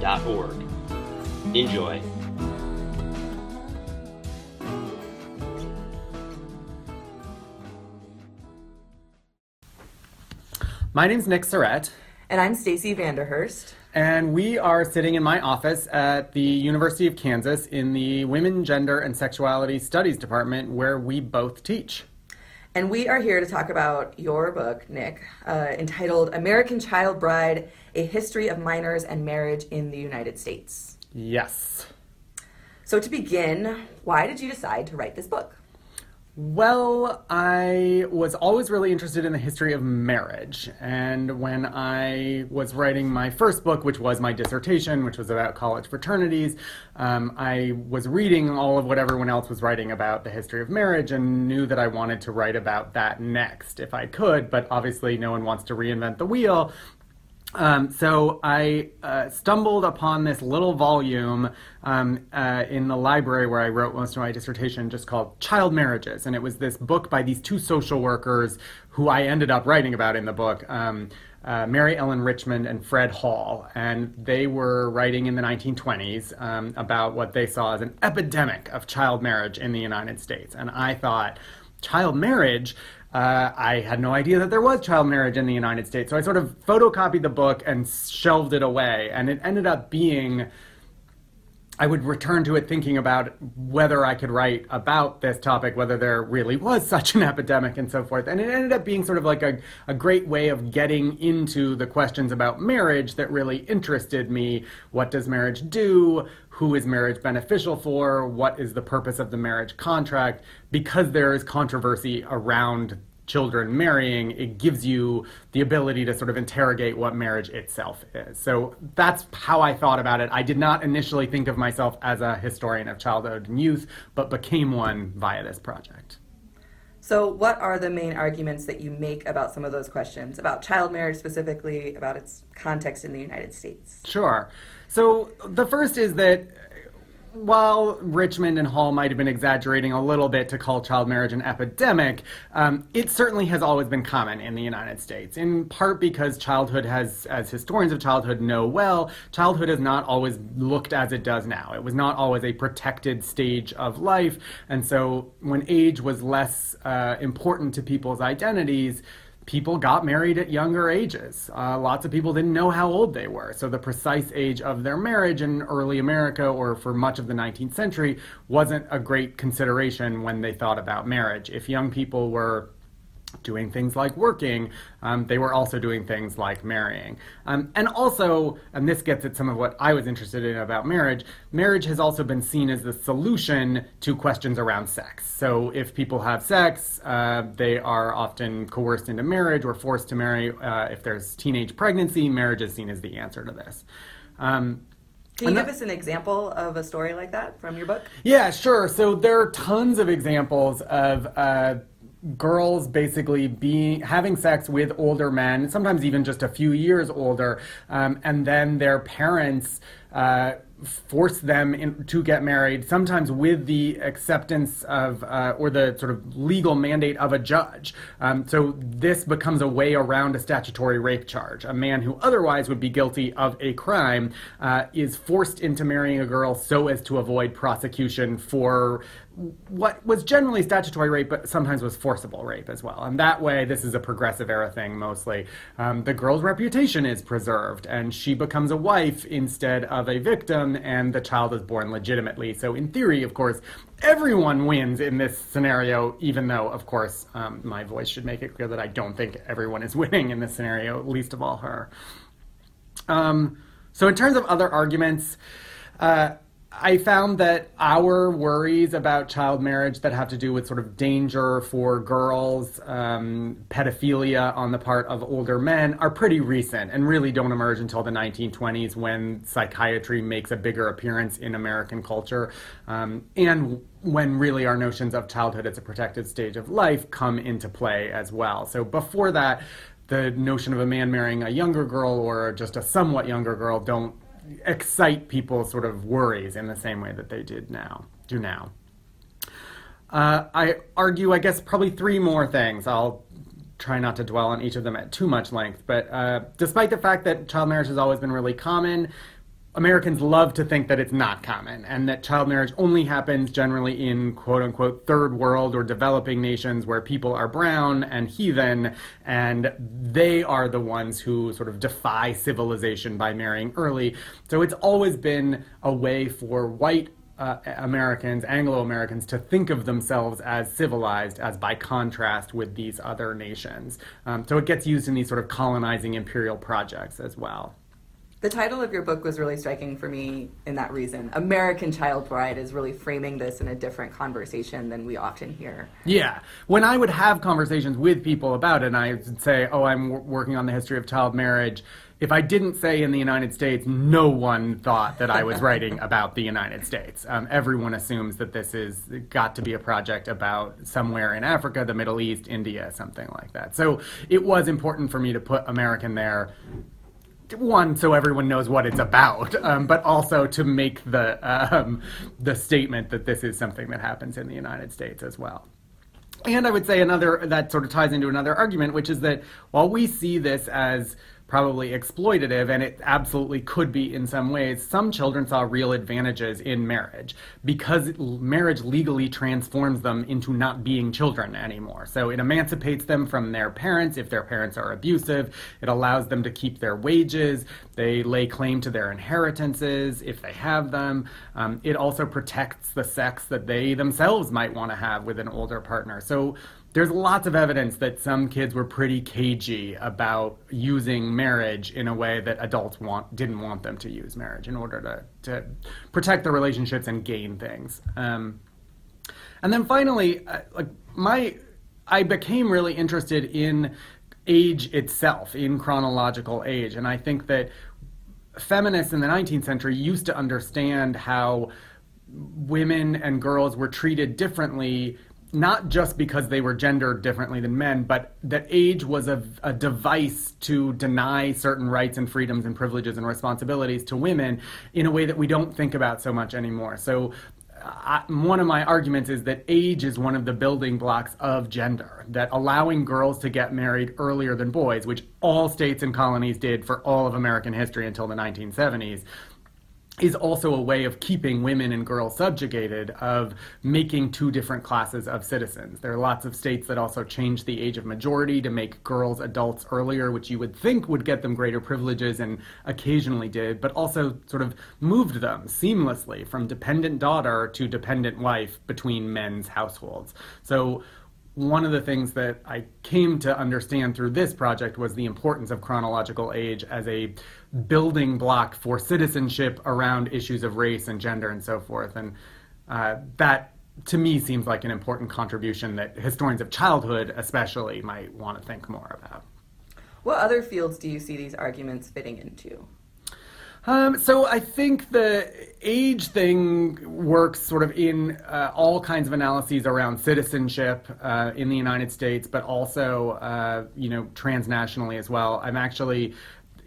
shcy.org. Enjoy. My name's Nick Syrett, And I'm Stacy Vanderhurst. and we are sitting in my office at the University of Kansas in the Women, Gender, and Sexuality Studies Department, where we both teach. And we are here to talk about your book, Nick, uh, entitled American Child Bride A History of Minors and Marriage in the United States. Yes. So, to begin, why did you decide to write this book? Well, I was always really interested in the history of marriage. And when I was writing my first book, which was my dissertation, which was about college fraternities, um, I was reading all of what everyone else was writing about the history of marriage and knew that I wanted to write about that next if I could. But obviously, no one wants to reinvent the wheel. Um, so I uh, stumbled upon this little volume um, uh, in the library where I wrote most of my dissertation, just called Child Marriages, and it was this book by these two social workers who I ended up writing about in the book. Um, uh, Mary Ellen Richmond and Fred Hall, and they were writing in the 1920s um, about what they saw as an epidemic of child marriage in the United States. And I thought, child marriage? Uh, I had no idea that there was child marriage in the United States. So I sort of photocopied the book and shelved it away. And it ended up being, I would return to it thinking about whether I could write about this topic, whether there really was such an epidemic and so forth. And it ended up being sort of like a, a great way of getting into the questions about marriage that really interested me. What does marriage do? Who is marriage beneficial for? What is the purpose of the marriage contract? Because there is controversy around children marrying, it gives you the ability to sort of interrogate what marriage itself is. So that's how I thought about it. I did not initially think of myself as a historian of childhood and youth, but became one via this project. So, what are the main arguments that you make about some of those questions, about child marriage specifically, about its context in the United States? Sure. So the first is that while Richmond and Hall might have been exaggerating a little bit to call child marriage an epidemic, um, it certainly has always been common in the United States, in part because childhood has, as historians of childhood know well, childhood has not always looked as it does now. It was not always a protected stage of life, and so when age was less uh, important to people's identities, people got married at younger ages. Uh, lots of people didn't know how old they were. So the precise age of their marriage in early America or for much of the 19th century wasn't a great consideration when they thought about marriage. If young people were doing things like working, um, they were also doing things like marrying. Um, and also, and this gets at some of what I was interested in about marriage, marriage has also been seen as the solution to questions around sex. So if people have sex, uh, they are often coerced into marriage or forced to marry. Uh, if there's teenage pregnancy, marriage is seen as the answer to this. Um, Can you give us an example of a story like that from your book? Yeah, sure. So there are tons of examples of uh, girls basically being having sex with older men, sometimes even just a few years older, um, and then their parents. Uh, force them in, to get married, sometimes with the acceptance of uh, or the sort of legal mandate of a judge. Um, so this becomes a way around a statutory rape charge. A man who otherwise would be guilty of a crime uh, is forced into marrying a girl so as to avoid prosecution for what was generally statutory rape, but sometimes was forcible rape as well. And that way, this is a progressive era thing mostly. Um, the girl's reputation is preserved, and she becomes a wife instead of a victim, and the child is born legitimately. So, in theory, of course, everyone wins in this scenario, even though, of course, um, my voice should make it clear that I don't think everyone is winning in this scenario, least of all her. Um, so, in terms of other arguments, uh, I found that our worries about child marriage that have to do with sort of danger for girls, um, pedophilia on the part of older men, are pretty recent and really don't emerge until the 1920s when psychiatry makes a bigger appearance in American culture. Um, and when really our notions of childhood as a protected stage of life come into play as well. So before that, the notion of a man marrying a younger girl or just a somewhat younger girl don't excite people's sort of worries in the same way that they did now do now. Uh, I argue, I guess, probably three more things. I'll try not to dwell on each of them at too much length. But uh, despite the fact that child marriage has always been really common, Americans love to think that it's not common and that child marriage only happens generally in quote unquote third world or developing nations where people are brown and heathen and they are the ones who sort of defy civilization by marrying early. So it's always been a way for white uh, Americans, Anglo Americans, to think of themselves as civilized, as by contrast with these other nations. Um, so it gets used in these sort of colonizing imperial projects as well. The title of your book was really striking for me in that reason. American Child Bride is really framing this in a different conversation than we often hear. Yeah. When I would have conversations with people about it, and I would say, oh, I'm w- working on the history of child marriage, if I didn't say in the United States, no one thought that I was writing about the United States. Um, everyone assumes that this is got to be a project about somewhere in Africa, the Middle East, India, something like that. So it was important for me to put American there one so everyone knows what it's about, um, but also to make the um, the statement that this is something that happens in the United States as well. And I would say another that sort of ties into another argument, which is that while we see this as probably exploitative, and it absolutely could be in some ways. Some children saw real advantages in marriage because marriage legally transforms them into not being children anymore. So it emancipates them from their parents if their parents are abusive. It allows them to keep their wages. They lay claim to their inheritances if they have them. Um, it also protects the sex that they themselves might want to have with an older partner. So there's lots of evidence that some kids were pretty cagey about using marriage in a way that adults want didn't want them to use marriage in order to, to protect their relationships and gain things. Um, and then finally, uh, like my, I became really interested in age itself, in chronological age, and I think that feminists in the 19th century used to understand how women and girls were treated differently not just because they were gendered differently than men, but that age was a, a, device to deny certain rights and freedoms and privileges and responsibilities to women in a way that we don't think about so much anymore. So, I, one of my arguments is that age is one of the building blocks of gender, that allowing girls to get married earlier than boys, which all states and colonies did for all of American history until the 1970s, is also a way of keeping women and girls subjugated, of making two different classes of citizens. There are lots of states that also changed the age of majority to make girls adults earlier, which you would think would get them greater privileges and occasionally did, but also sort of moved them seamlessly from dependent daughter to dependent wife between men's households. So one of the things that I came to understand through this project was the importance of chronological age as a building block for citizenship around issues of race and gender and so forth. And uh, that, to me, seems like an important contribution that historians of childhood, especially, might want to think more about. What other fields do you see these arguments fitting into? Um, so I think the age thing works sort of in uh, all kinds of analyses around citizenship uh, in the United States, but also uh, you know transnationally as well. I'm actually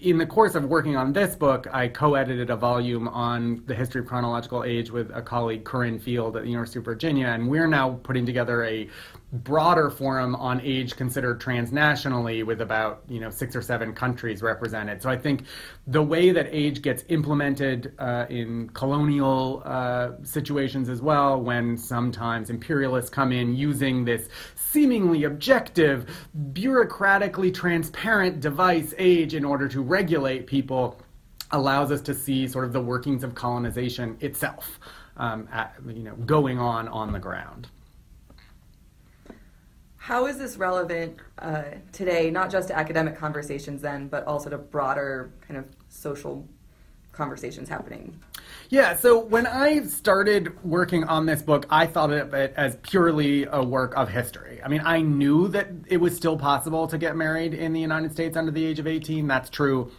in the course of working on this book, I co-edited a volume on the history of chronological age with a colleague, Corinne Field at the University of Virginia, and we're now putting together a broader forum on age considered transnationally with about you know six or seven countries represented. So I think the way that age gets implemented uh, in colonial uh, situations as well, when sometimes imperialists come in using this seemingly objective, bureaucratically transparent device age in order to regulate people, allows us to see sort of the workings of colonization itself, um, at, you know, going on on the ground. How is this relevant uh, today, not just to academic conversations then, but also to broader kind of social conversations happening? Yeah, so when I started working on this book, I thought of it as purely a work of history. I mean, I knew that it was still possible to get married in the United States under the age of 18. That's true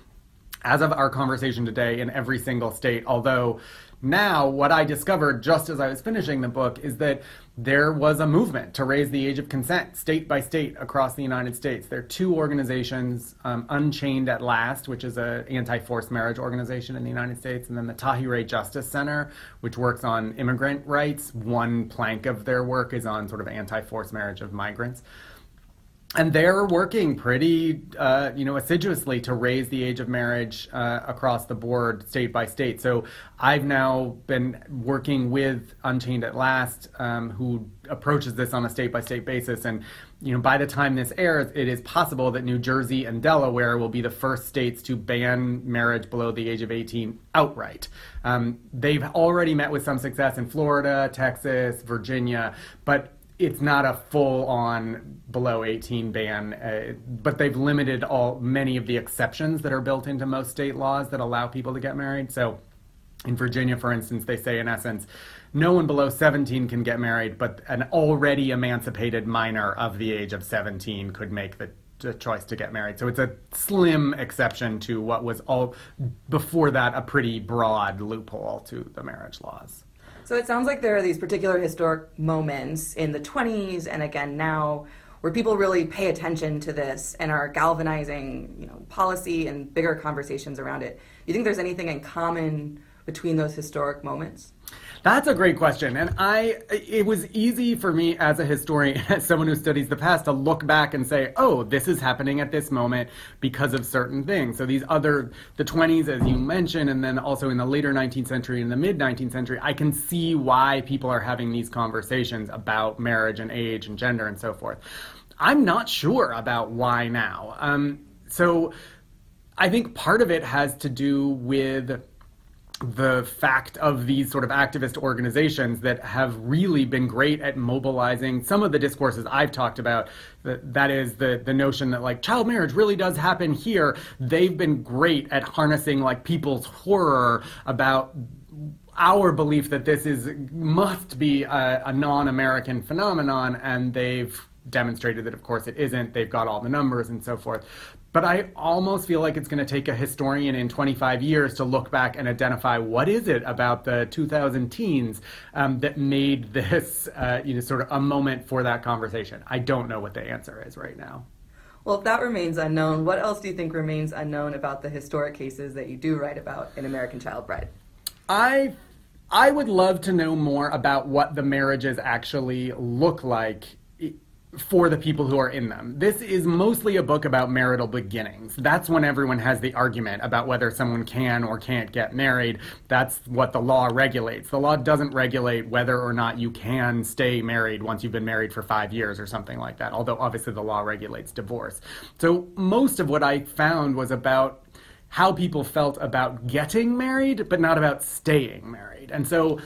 as of our conversation today in every single state, although now what I discovered just as I was finishing the book is that there was a movement to raise the age of consent state by state across the United States. There are two organizations, um, Unchained at Last, which is an anti-forced marriage organization in the United States, and then the Tahirih Justice Center, which works on immigrant rights. One plank of their work is on sort of anti-forced marriage of migrants and they're working pretty, uh, you know, assiduously to raise the age of marriage uh, across the board, state by state. So I've now been working with Unchained at Last, um, who approaches this on a state by state basis, and you know, by the time this airs, it is possible that New Jersey and Delaware will be the first states to ban marriage below the age of 18 outright. Um, they've already met with some success in Florida, Texas, Virginia, but it's not a full on below 18 ban, uh, but they've limited all many of the exceptions that are built into most state laws that allow people to get married. So in Virginia, for instance, they say in essence, no one below 17 can get married, but an already emancipated minor of the age of 17 could make the the choice to get married. So it's a slim exception to what was all before that a pretty broad loophole to the marriage laws. So it sounds like there are these particular historic moments in the 20s and again now where people really pay attention to this and are galvanizing, you know, policy and bigger conversations around it. Do you think there's anything in common between those historic moments? That's a great question. And I, it was easy for me as a historian, as someone who studies the past, to look back and say, oh, this is happening at this moment because of certain things. So these other, the 20s, as you mentioned, and then also in the later 19th century and the mid 19th century, I can see why people are having these conversations about marriage and age and gender and so forth. I'm not sure about why now. Um, so I think part of it has to do with the fact of these sort of activist organizations that have really been great at mobilizing some of the discourses I've talked about. That, that is the, the notion that like child marriage really does happen here. They've been great at harnessing like people's horror about our belief that this is must be a, a non-American phenomenon, and they've demonstrated that of course it isn't. They've got all the numbers and so forth. But I almost feel like it's going to take a historian in 25 years to look back and identify what is it about the 2000 teens um, that made this, uh, you know, sort of a moment for that conversation. I don't know what the answer is right now. Well, if that remains unknown, what else do you think remains unknown about the historic cases that you do write about in American Child Bride? I I would love to know more about what the marriages actually look like for the people who are in them. This is mostly a book about marital beginnings. That's when everyone has the argument about whether someone can or can't get married. That's what the law regulates. The law doesn't regulate whether or not you can stay married once you've been married for five years or something like that, although obviously the law regulates divorce. So most of what I found was about how people felt about getting married, but not about staying married. And so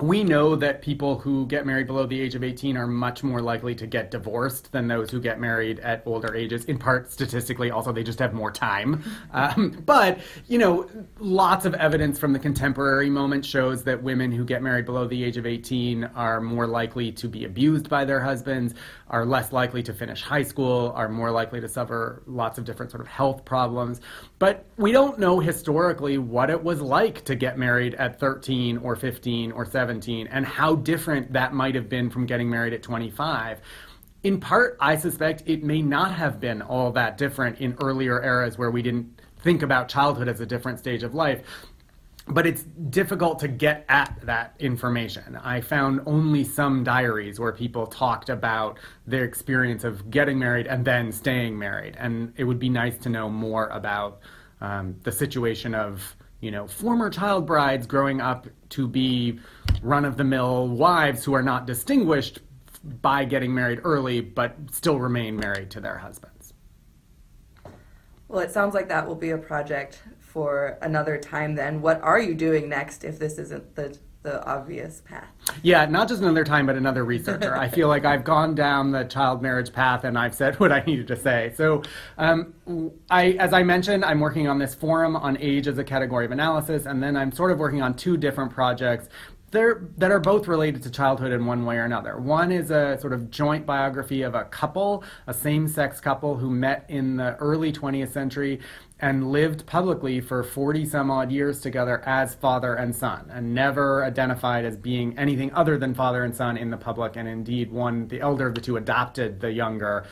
we know that people who get married below the age of 18 are much more likely to get divorced than those who get married at older ages. In part, statistically, also, they just have more time. Um, but, you know, lots of evidence from the contemporary moment shows that women who get married below the age of 18 are more likely to be abused by their husbands, are less likely to finish high school, are more likely to suffer lots of different sort of health problems. But we don't know historically what it was like to get married at 13 or 15 or 17 and how different that might have been from getting married at 25. In part, I suspect it may not have been all that different in earlier eras where we didn't think about childhood as a different stage of life but it's difficult to get at that information. I found only some diaries where people talked about their experience of getting married and then staying married, and it would be nice to know more about um, the situation of you know former child brides growing up to be run-of-the-mill wives who are not distinguished by getting married early, but still remain married to their husbands. Well, it sounds like that will be a project for another time then. What are you doing next if this isn't the the obvious path. Yeah, not just another time, but another researcher. I feel like I've gone down the child marriage path and I've said what I needed to say. So, um, I, as I mentioned, I'm working on this forum on age as a category of analysis, and then I'm sort of working on two different projects they're, that are both related to childhood in one way or another. One is a sort of joint biography of a couple, a same sex couple who met in the early 20th century and lived publicly for 40 some odd years together as father and son and never identified as being anything other than father and son in the public. And indeed, one, the elder of the two, adopted the younger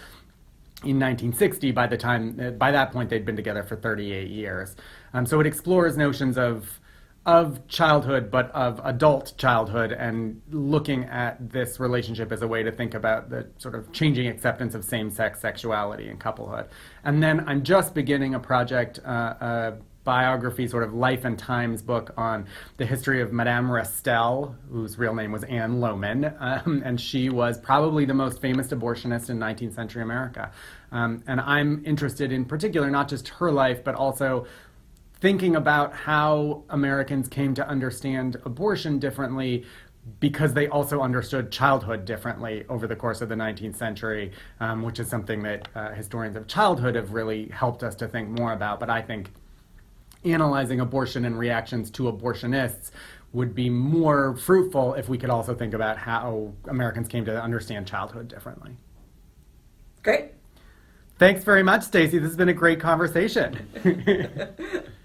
in 1960 by the time by that point they'd been together for 38 years um, so it explores notions of of childhood, but of adult childhood, and looking at this relationship as a way to think about the sort of changing acceptance of same sex sexuality and couplehood. And then I'm just beginning a project, uh, a biography, sort of life and times book on the history of Madame Restell, whose real name was Anne Lohman, um, and she was probably the most famous abortionist in 19th century America. Um, and I'm interested in particular not just her life, but also thinking about how Americans came to understand abortion differently because they also understood childhood differently over the course of the 19th century, um, which is something that uh, historians of childhood have really helped us to think more about. But I think analyzing abortion and reactions to abortionists would be more fruitful if we could also think about how Americans came to understand childhood differently. Great. Thanks very much, Stacy. This has been a great conversation.